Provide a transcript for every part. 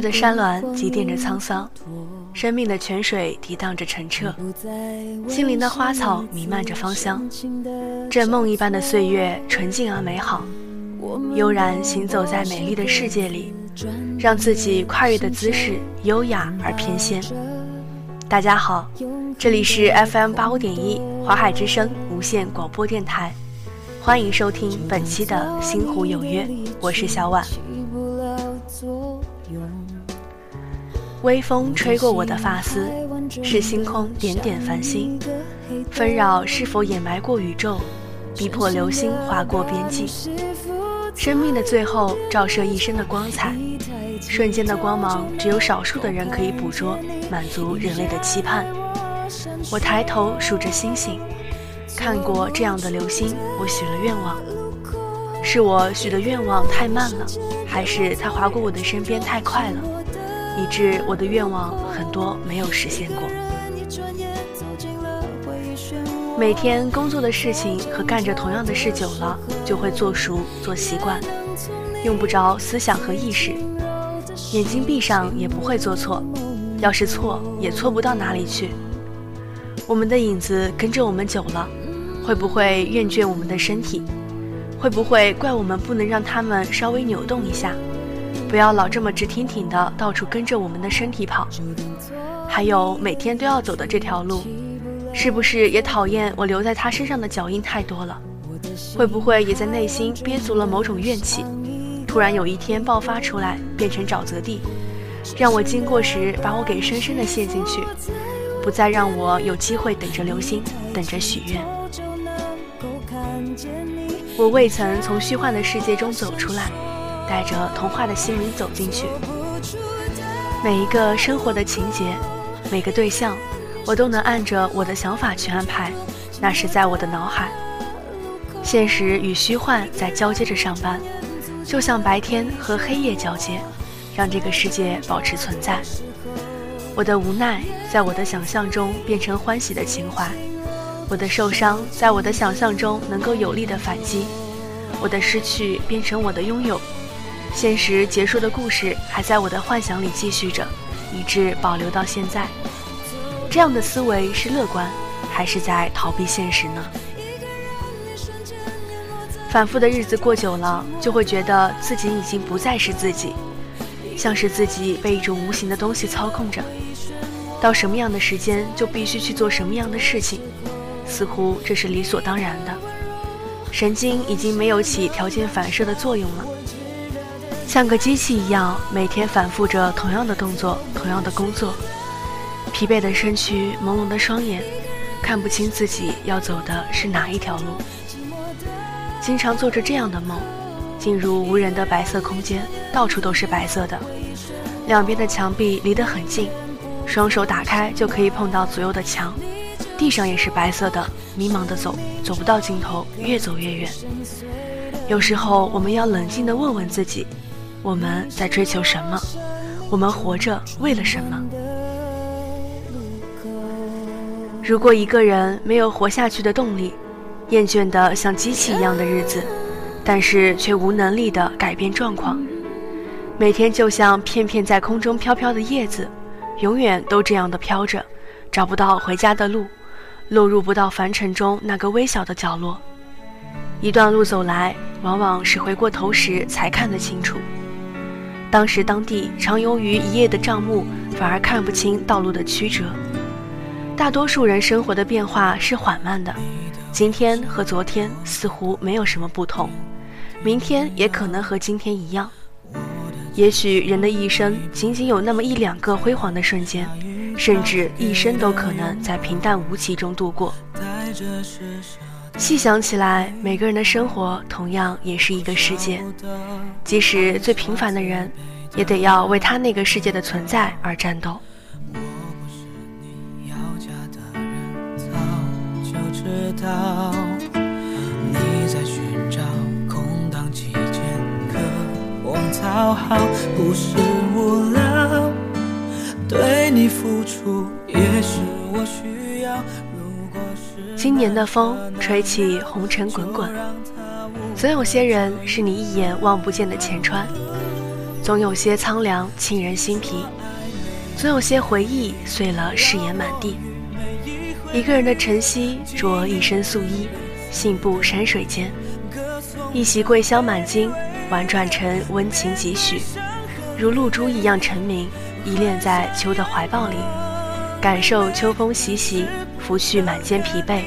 的山峦积淀着沧桑，生命的泉水涤荡着澄澈，心灵的花草弥漫着芳香。这梦一般的岁月，纯净而美好。悠然行走在美丽的世界里，让自己跨越的姿势优雅而翩跹。大家好，这里是 FM 八五点一华海之声无线广播电台，欢迎收听本期的《星湖有约》，我是小婉。微风吹过我的发丝，是星空点点繁星，纷扰是否掩埋过宇宙，逼迫流星划过边际。生命的最后，照射一生的光彩，瞬间的光芒，只有少数的人可以捕捉，满足人类的期盼。我抬头数着星星，看过这样的流星，我许了愿望。是我许的愿望太慢了，还是它划过我的身边太快了，以致我的愿望很多没有实现过。每天工作的事情和干着同样的事久了，就会做熟做习惯，用不着思想和意识，眼睛闭上也不会做错，要是错也错不到哪里去。我们的影子跟着我们久了，会不会厌倦我们的身体？会不会怪我们不能让他们稍微扭动一下？不要老这么直挺挺的到处跟着我们的身体跑。还有每天都要走的这条路。是不是也讨厌我留在他身上的脚印太多了？会不会也在内心憋足了某种怨气，突然有一天爆发出来，变成沼泽地，让我经过时把我给深深的陷进去，不再让我有机会等着流星，等着许愿。我未曾从虚幻的世界中走出来，带着童话的心灵走进去。每一个生活的情节，每个对象。我都能按着我的想法去安排，那是在我的脑海。现实与虚幻在交接着上班，就像白天和黑夜交接，让这个世界保持存在。我的无奈在我的想象中变成欢喜的情怀，我的受伤在我的想象中能够有力的反击，我的失去变成我的拥有，现实结束的故事还在我的幻想里继续着，以致保留到现在。这样的思维是乐观，还是在逃避现实呢？反复的日子过久了，就会觉得自己已经不再是自己，像是自己被一种无形的东西操控着。到什么样的时间就必须去做什么样的事情，似乎这是理所当然的。神经已经没有起条件反射的作用了，像个机器一样，每天反复着同样的动作，同样的工作。疲惫的身躯，朦胧的双眼，看不清自己要走的是哪一条路。经常做着这样的梦：进入无人的白色空间，到处都是白色的，两边的墙壁离得很近，双手打开就可以碰到左右的墙。地上也是白色的，迷茫的走，走不到尽头，越走越远。有时候，我们要冷静地问问自己：我们在追求什么？我们活着为了什么？如果一个人没有活下去的动力，厌倦的像机器一样的日子，但是却无能力的改变状况，每天就像片片在空中飘飘的叶子，永远都这样的飘着，找不到回家的路，落入不到凡尘中那个微小的角落。一段路走来，往往是回过头时才看得清楚。当时当地常由于一夜的障目，反而看不清道路的曲折。大多数人生活的变化是缓慢的，今天和昨天似乎没有什么不同，明天也可能和今天一样。也许人的一生仅仅有那么一两个辉煌的瞬间，甚至一生都可能在平淡无奇中度过。细想起来，每个人的生活同样也是一个世界，即使最平凡的人，也得要为他那个世界的存在而战斗。道你在寻找空档期间渴望讨好不是无聊对你付出也是我需要。今年的风吹起红尘滚滚。总有些人是你一眼望不见的前川。总有些苍凉沁人心脾，总有些回忆碎了誓言满地。一个人的晨曦，着一身素衣，信步山水间，一袭桂香满襟，婉转成温情几许，如露珠一样沉明，依恋在秋的怀抱里，感受秋风习习，拂去满肩疲惫，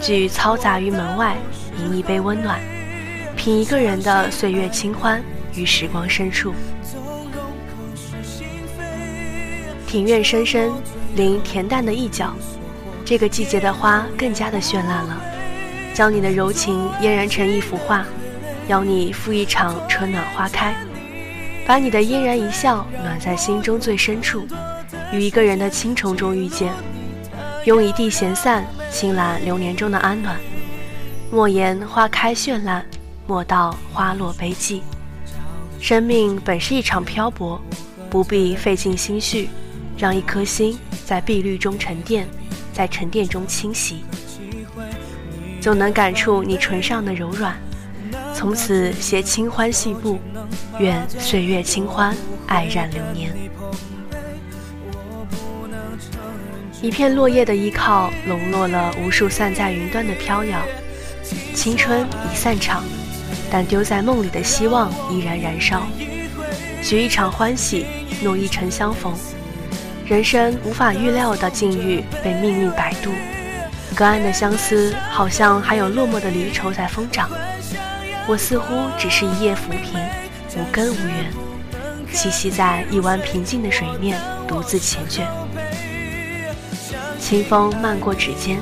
聚嘈杂于门外，饮一杯温暖，品一个人的岁月清欢于时光深处。庭院深深，临恬淡的一角。这个季节的花更加的绚烂了，将你的柔情嫣然成一幅画，邀你赴一场春暖花开，把你的嫣然一笑暖在心中最深处，与一个人的青虫中遇见，用一地闲散轻揽流年中的安暖。莫言花开绚烂，莫道花落悲寂。生命本是一场漂泊，不必费尽心绪，让一颗心在碧绿中沉淀。在沉淀中清洗，总能感触你唇上的柔软。从此携清欢细步，愿岁月清欢，爱染流年。一片落叶的依靠，笼络了无数散在云端的飘摇。青春已散场，但丢在梦里的希望依然燃烧。许一场欢喜，诺一程相逢。人生无法预料的境遇被命运摆渡，隔岸的相思好像还有落寞的离愁在疯长。我似乎只是一叶浮萍，无根无源，栖息在一湾平静的水面，独自缱绻。清风漫过指尖，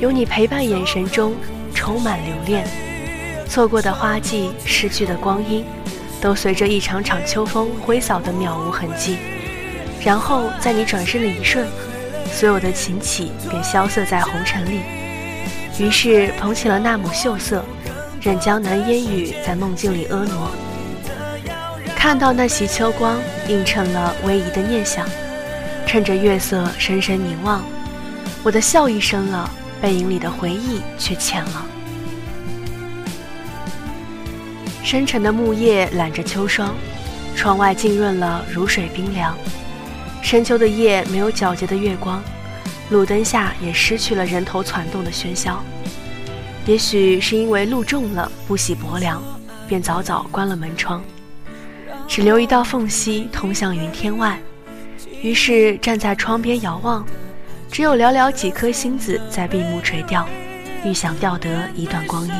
有你陪伴，眼神中充满留恋。错过的花季，逝去的光阴，都随着一场场秋风挥扫得渺无痕迹。然后在你转身的一瞬，所有的琴起便萧瑟在红尘里。于是捧起了那抹秀色，任江南烟雨在梦境里婀娜。看到那袭秋光，映衬了逶迤的念想。趁着月色深深凝望，我的笑意深了，背影里的回忆却浅了。深沉的木叶揽着秋霜，窗外浸润了如水冰凉。深秋的夜没有皎洁的月光，路灯下也失去了人头攒动的喧嚣。也许是因为路重了，不喜薄凉，便早早关了门窗，只留一道缝隙通向云天外。于是站在窗边遥望，只有寥寥几颗星子在闭目垂钓，欲想钓得一段光阴。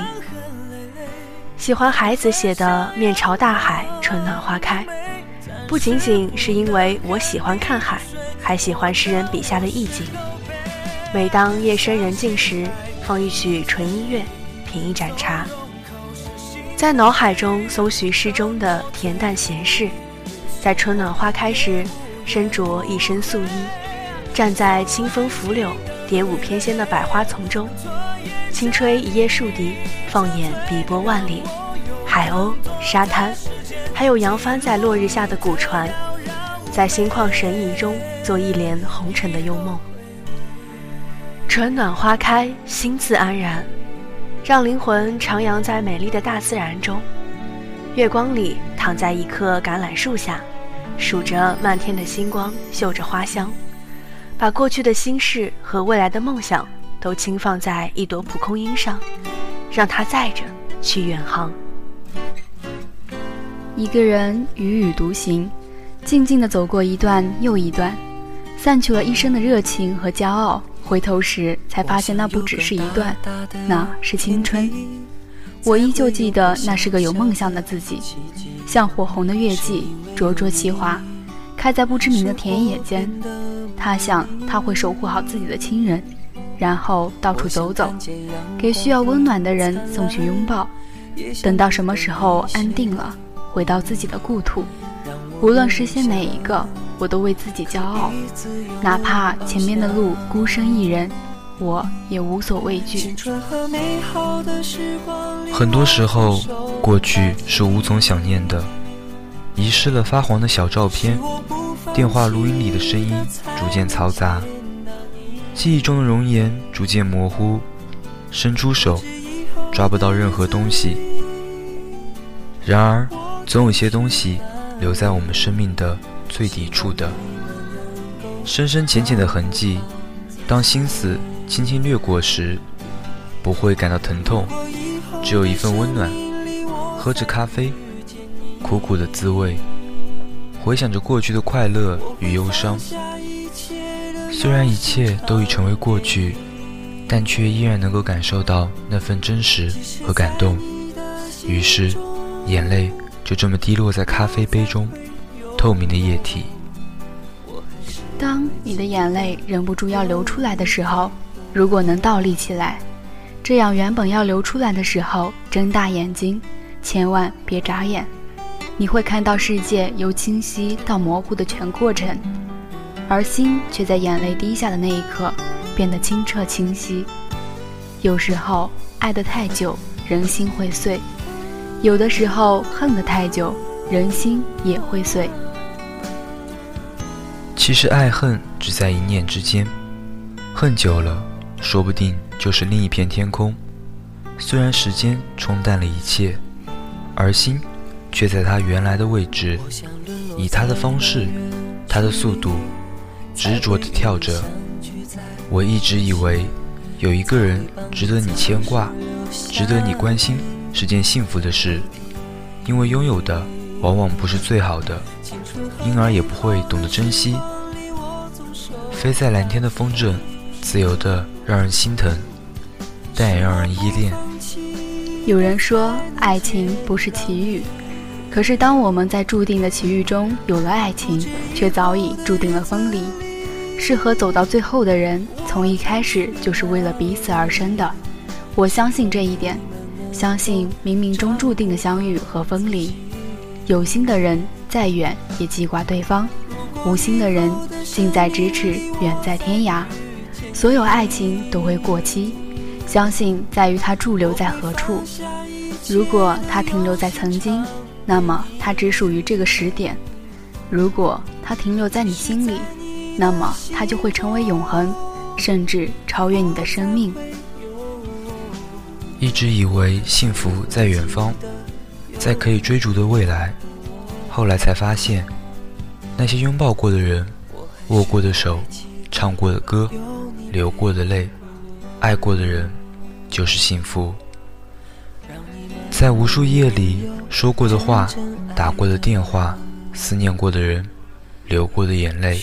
喜欢孩子写的“面朝大海，春暖花开”。不仅仅是因为我喜欢看海，还喜欢诗人笔下的意境。每当夜深人静时，放一曲纯音乐，品一盏茶，在脑海中搜寻诗中的恬淡闲适。在春暖花开时，身着一身素衣，站在清风拂柳、蝶舞翩跹的百花丛中，轻吹一叶树笛，放眼碧波万里，海鸥、沙滩。还有扬帆在落日下的古船，在心旷神怡中做一帘红尘的幽梦。春暖花开，心自安然，让灵魂徜徉在美丽的大自然中。月光里，躺在一棵橄榄树下，数着漫天的星光，嗅着花香，把过去的心事和未来的梦想都轻放在一朵蒲公英上，让它载着去远航。一个人踽踽独行，静静地走过一段又一段，散去了一生的热情和骄傲。回头时，才发现那不只是一段，那是青春。我依旧记得，那是个有梦想的自己，像火红的月季，灼灼其华，开在不知名的田野间。他想，他会守护好自己的亲人，然后到处走走，给需要温暖的人送去拥抱。等到什么时候安定了。回到自己的故土，无论实现哪一个，我都为自己骄傲。哪怕前面的路孤身一人，我也无所畏惧。很多时候，过去是无从想念的，遗失了发黄的小照片，电话录音里的声音逐渐嘈杂，记忆中的容颜逐渐模糊，伸出手，抓不到任何东西。然而。总有些东西留在我们生命的最底处的，深深浅浅的痕迹。当心思轻轻掠过时，不会感到疼痛，只有一份温暖。喝着咖啡，苦苦的滋味，回想着过去的快乐与忧伤。虽然一切都已成为过去，但却依然能够感受到那份真实和感动。于是，眼泪就这么滴落在咖啡杯中，透明的液体。当你的眼泪忍不住要流出来的时候，如果能倒立起来，这样原本要流出来的时候，睁大眼睛。千万别眨眼，你会看到世界由清晰到模糊的全过程，而心却在眼泪滴下的那一刻变得清澈清晰。有时候爱得太久，人心会碎；有的时候恨得太久，人心也会碎。其实爱恨只在一念之间，恨久了，说不定就是另一片天空。虽然时间冲淡了一切。而心，却在它原来的位置，以它的方式，它的速度，执着地跳着。我一直以为，有一个人值得你牵挂，值得你关心，是件幸福的事。因为拥有的往往不是最好的，因而也不会懂得珍惜。飞在蓝天的风筝，自由的让人心疼，但也让人依恋。有人说，爱情不是奇遇，可是当我们在注定的奇遇中有了爱情，却早已注定了分离。适合走到最后的人，从一开始就是为了彼此而生的。我相信这一点，相信冥冥中注定的相遇和分离。有心的人再远也记挂对方，无心的人近在咫尺，远在天涯。所有爱情都会过期。相信在于它驻留在何处。如果它停留在曾经，那么它只属于这个时点；如果它停留在你心里，那么它就会成为永恒，甚至超越你的生命。一直以为幸福在远方，在可以追逐的未来，后来才发现，那些拥抱过的人，握过的手，唱过的歌，流过的泪，爱过的人。就是幸福，在无数夜里说过的话、打过的电话、思念过的人、流过的眼泪、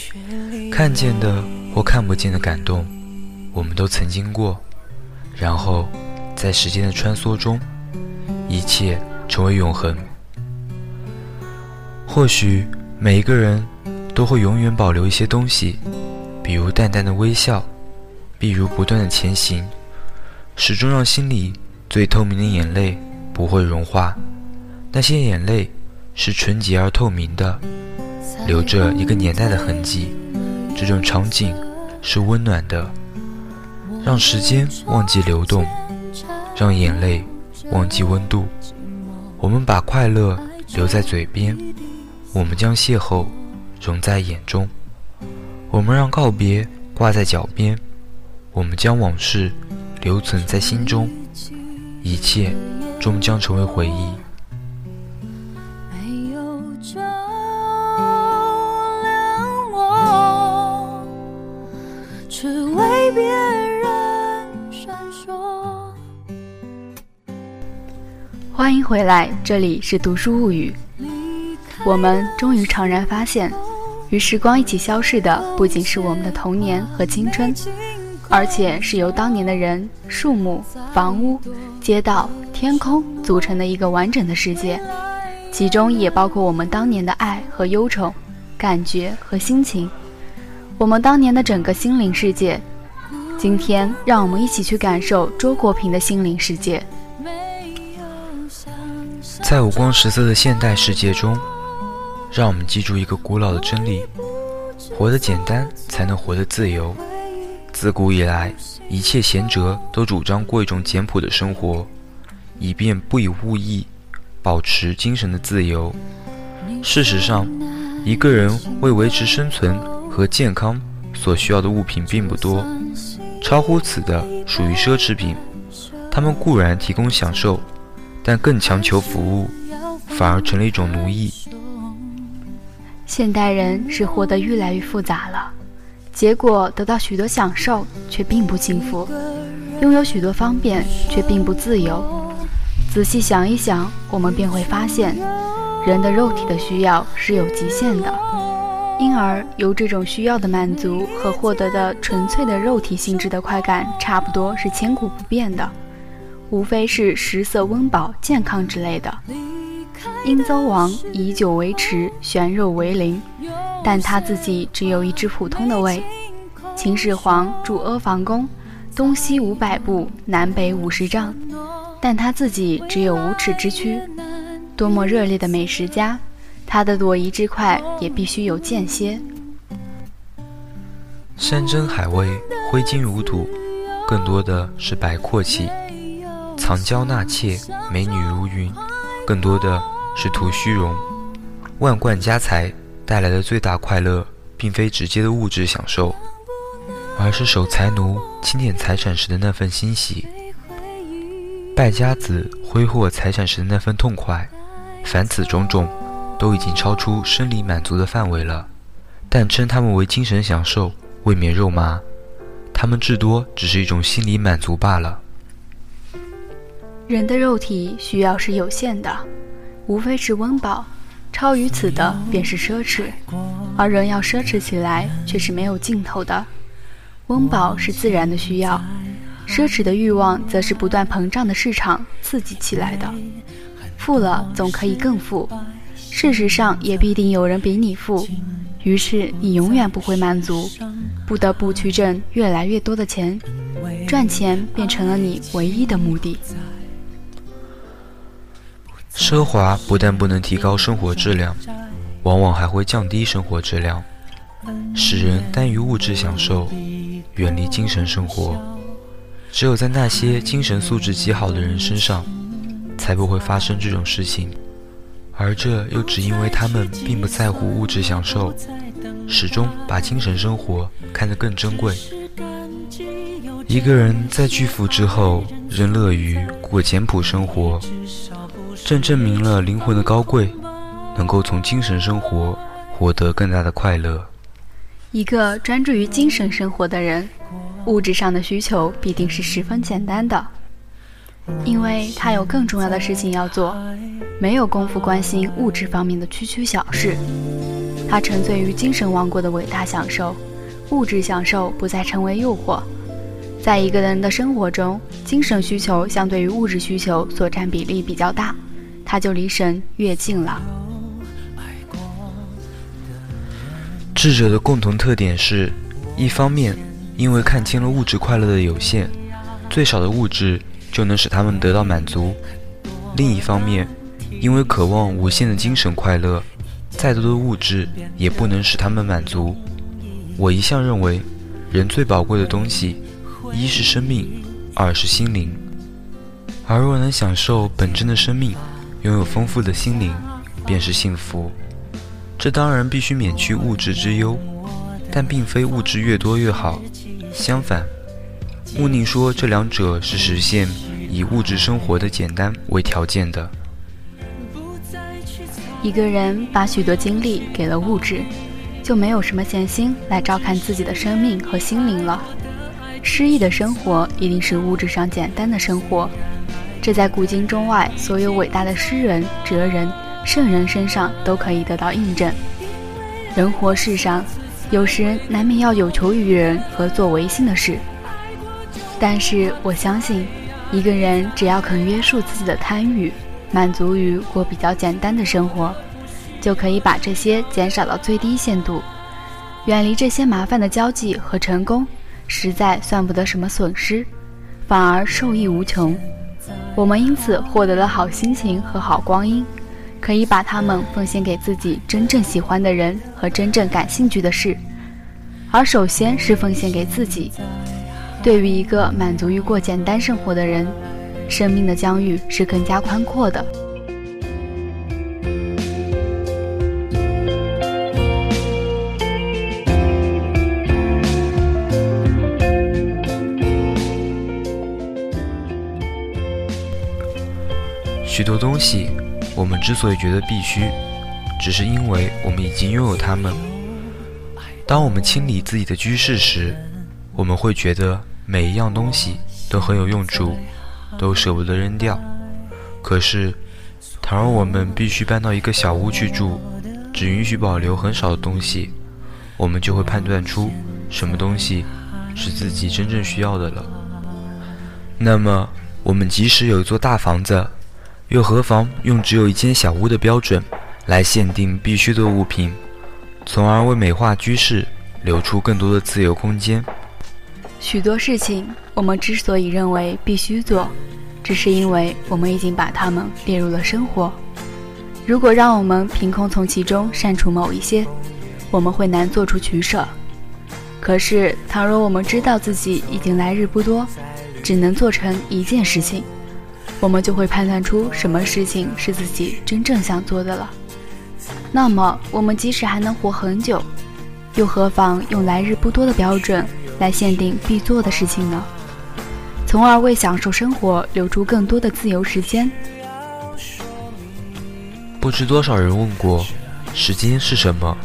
看见的或看不见的感动，我们都曾经过。然后，在时间的穿梭中，一切成为永恒。或许每一个人都会永远保留一些东西，比如淡淡的微笑，比如不断的前行。始终让心里最透明的眼泪不会融化，那些眼泪是纯洁而透明的，留着一个年代的痕迹。这种场景是温暖的，让时间忘记流动，让眼泪忘记温度。我们把快乐留在嘴边，我们将邂逅融在眼中，我们让告别挂在脚边，我们将往事。留存在心中，一切终将成为回忆。欢迎回来，这里是读书物语。我们终于怅然发现，与时光一起消逝的，不仅是我们的童年和青春。而且是由当年的人、树木、房屋、街道、天空组成的一个完整的世界，其中也包括我们当年的爱和忧愁、感觉和心情，我们当年的整个心灵世界。今天，让我们一起去感受周国平的心灵世界。在五光十色的现代世界中，让我们记住一个古老的真理：活得简单，才能活得自由。自古以来，一切贤哲都主张过一种简朴的生活，以便不以物易，保持精神的自由。事实上，一个人为维持生存和健康所需要的物品并不多，超乎此的属于奢侈品。他们固然提供享受，但更强求服务，反而成了一种奴役。现代人是活得越来越复杂了，结果得到许多享受，却并不幸福；拥有许多方便，却并不自由。仔细想一想，我们便会发现，人的肉体的需要是有极限的，因而由这种需要的满足和获得的纯粹的肉体性质的快感，差不多是千古不变的，无非是食色温饱、健康之类的。殷邹王以酒为池，悬肉为鳞，但他自己只有一只普通的胃。秦始皇筑阿房宫，东西五百步，南北五十丈，但他自己只有五尺之躯。多么热烈的美食家，他的朵颐之快也必须有间歇。山珍海味，挥金如土，更多的是摆阔气；藏娇纳妾，美女如云。更多的是图虚荣，万贯家财带来的最大快乐，并非直接的物质享受，而是守财奴清点财产时的那份欣喜，败家子挥霍财产时的那份痛快。凡此种种，都已经超出生理满足的范围了，但称他们为精神享受，未免肉麻。他们至多只是一种心理满足罢了。人的肉体需要是有限的，无非是温饱，超于此的便是奢侈，而人要奢侈起来却是没有尽头的。温饱是自然的需要，奢侈的欲望则是不断膨胀的市场刺激起来的。富了总可以更富，事实上也必定有人比你富，于是你永远不会满足，不得不去挣越来越多的钱，赚钱变成了你唯一的目的。奢华不但不能提高生活质量，往往还会降低生活质量，使人耽于物质享受，远离精神生活。只有在那些精神素质极好的人身上，才不会发生这种事情。而这又只因为他们并不在乎物质享受，始终把精神生活看得更珍贵。一个人在巨富之后，仍乐于过简朴生活。正证明了灵魂的高贵，能够从精神生活获得更大的快乐。一个专注于精神生活的人，物质上的需求必定是十分简单的，因为他有更重要的事情要做，没有功夫关心物质方面的区区小事。他沉醉于精神王国的伟大享受，物质享受不再成为诱惑。在一个人的生活中，精神需求相对于物质需求所占比例比较大。他就离神越近了。智者的共同特点是：一方面，因为看清了物质快乐的有限，最少的物质就能使他们得到满足；另一方面，因为渴望无限的精神快乐，再多的物质也不能使他们满足。我一向认为，人最宝贵的东西，一是生命，二是心灵。而若能享受本真的生命，拥有丰富的心灵，便是幸福。这当然必须免去物质之忧，但并非物质越多越好。相反，穆宁说这两者是实现以物质生活的简单为条件的。一个人把许多精力给了物质，就没有什么闲心来照看自己的生命和心灵了。诗意的生活一定是物质上简单的生活。这在古今中外所有伟大的诗人、哲人、圣人身上都可以得到印证。人活世上，有时难免要有求于人和做违心的事。但是我相信，一个人只要肯约束自己的贪欲，满足于过比较简单的生活，就可以把这些减少到最低限度，远离这些麻烦的交际和成功，实在算不得什么损失，反而受益无穷。我们因此获得了好心情和好光阴，可以把它们奉献给自己真正喜欢的人和真正感兴趣的事，而首先是奉献给自己。对于一个满足于过简单生活的人，生命的疆域是更加宽阔的。许多东西，我们之所以觉得必须，只是因为我们已经拥有它们。当我们清理自己的居室时，我们会觉得每一样东西都很有用处，都舍不得扔掉。可是，倘若我们必须搬到一个小屋去住，只允许保留很少的东西，我们就会判断出什么东西是自己真正需要的了。那么，我们即使有一座大房子，又何妨用只有一间小屋的标准来限定必须的物品，从而为美化居室留出更多的自由空间？许多事情，我们之所以认为必须做，只是因为我们已经把它们列入了生活。如果让我们凭空从其中删除某一些，我们会难做出取舍。可是，倘若我们知道自己已经来日不多，只能做成一件事情，我们就会判断出什么事情是自己真正想做的了。那么，我们即使还能活很久，又何妨用来日不多的标准？来限定必做的事情呢，从而为享受生活留出更多的自由时间。不知多少人问过，时间是什么？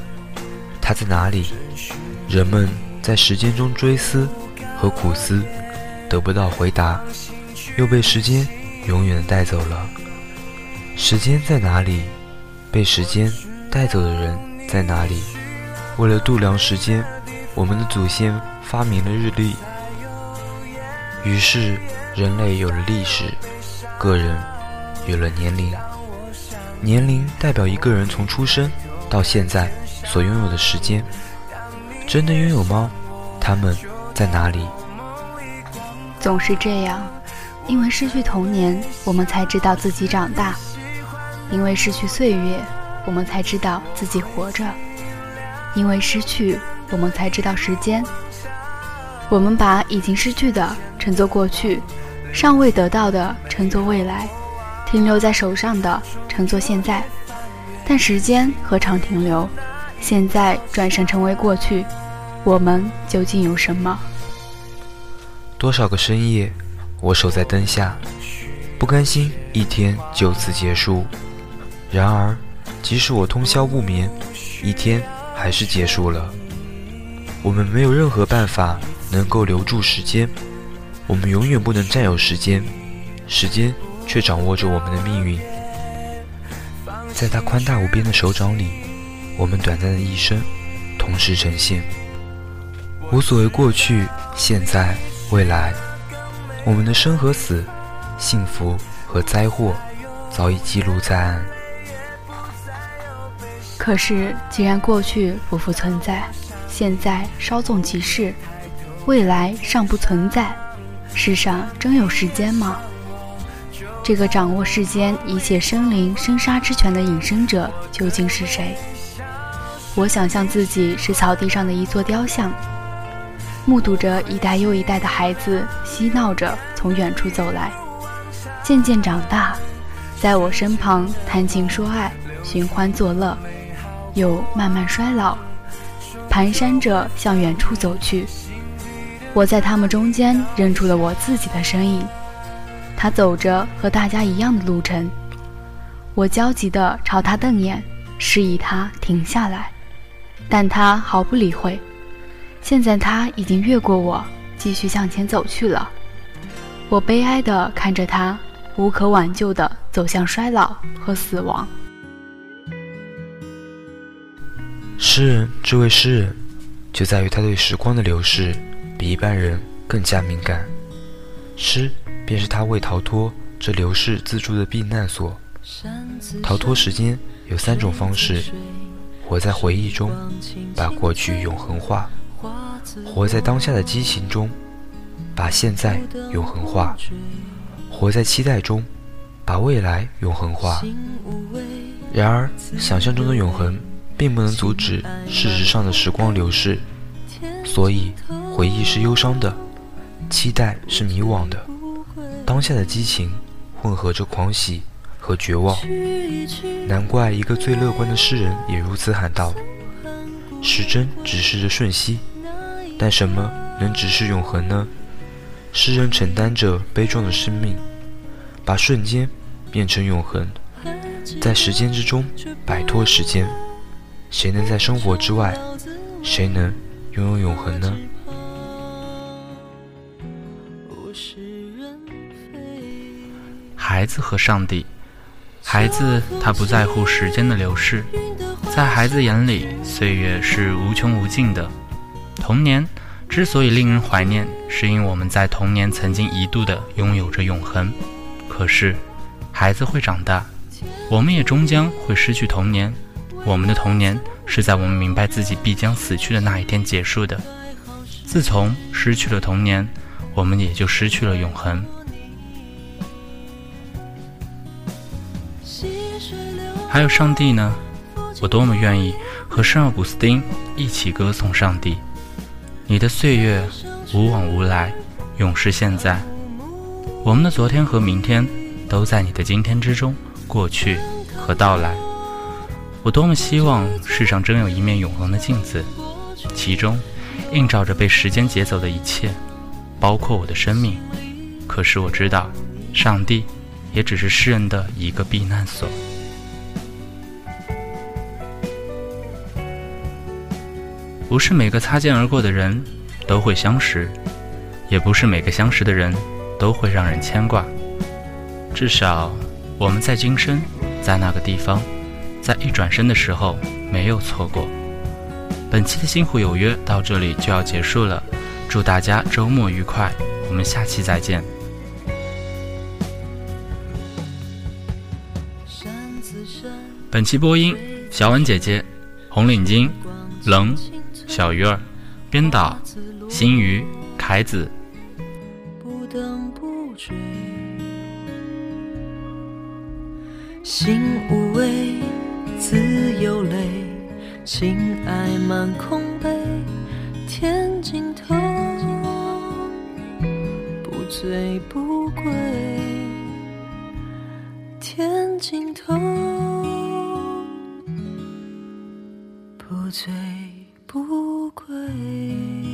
它在哪里？人们在时间中追思和苦思，得不到回答，又被时间永远带走了。时间在哪里？被时间带走的人在哪里？为了度量时间，我们的祖先。发明了日历，于是人类有了历史，个人有了年龄。年龄代表一个人从出生到现在所拥有的时间。真的拥有吗？他们在哪里？总是这样，因为失去童年，我们才知道自己长大；因为失去岁月，我们才知道自己活着；因为失去，我们才知道时间。我们把已经失去的称作过去，尚未得到的称作未来，停留在手上的称作现在。但时间何尝停留？现在转身成为过去，我们究竟有什么？多少个深夜，我守在灯下，不甘心一天就此结束。然而，即使我通宵不眠，一天还是结束了。我们没有任何办法。能够留住时间，我们永远不能占有时间，时间却掌握着我们的命运。在他宽大无边的手掌里，我们短暂的一生同时呈现。无所谓过去、现在、未来，我们的生和死、幸福和灾祸，早已记录在案。可是，既然过去不复存在，现在稍纵即逝。未来尚不存在，世上真有时间吗？这个掌握世间一切生灵生杀之权的隐身者究竟是谁？我想象自己是草地上的一座雕像，目睹着一代又一代的孩子嬉闹着从远处走来，渐渐长大，在我身旁谈情说爱、寻欢作乐，又慢慢衰老，蹒跚着向远处走去。我在他们中间认出了我自己的身影，他走着和大家一样的路程，我焦急地朝他瞪眼，示意他停下来，但他毫不理会。现在他已经越过我，继续向前走去了。我悲哀地看着他，无可挽救地走向衰老和死亡。诗人，这位诗人，就在于他对时光的流逝。比一般人更加敏感，诗便是他为逃脱这流逝自助的避难所。逃脱时间有三种方式：活在回忆中，把过去永恒化；活在当下的激情中，把现在永恒化；活在期待中，把未来永恒化。然而，想象中的永恒并不能阻止事实上的时光流逝，所以。回忆是忧伤的，期待是迷惘的，当下的激情混合着狂喜和绝望。难怪一个最乐观的诗人也如此喊道：“时针指示着瞬息，但什么能只是永恒呢？”诗人承担着悲壮的生命，把瞬间变成永恒，在时间之中摆脱时间，谁能在生活之外？谁能拥有永恒呢？孩子和上帝，孩子他不在乎时间的流逝，在孩子眼里，岁月是无穷无尽的。童年之所以令人怀念，是因为我们在童年曾经一度的拥有着永恒。可是，孩子会长大，我们也终将会失去童年。我们的童年是在我们明白自己必将死去的那一天结束的。自从失去了童年，我们也就失去了永恒。还有上帝呢？我多么愿意和圣奥古斯丁一起歌颂上帝。你的岁月无往无来，永是现在。我们的昨天和明天都在你的今天之中过去和到来。我多么希望世上真有一面永恒的镜子，其中映照着被时间劫走的一切，包括我的生命。可是我知道，上帝也只是世人的一个避难所。不是每个擦肩而过的人都会相识，也不是每个相识的人都会让人牵挂。至少，我们在今生，在那个地方，在一转身的时候没有错过。本期的《星湖有约》到这里就要结束了，祝大家周末愉快，我们下期再见。本期播音：小婉姐姐，红领巾，冷。小鱼儿，编导：新鱼、凯子。不等不追，心无畏，自有泪，情爱满空杯，天尽头，不醉不归，天尽头，不醉。不归。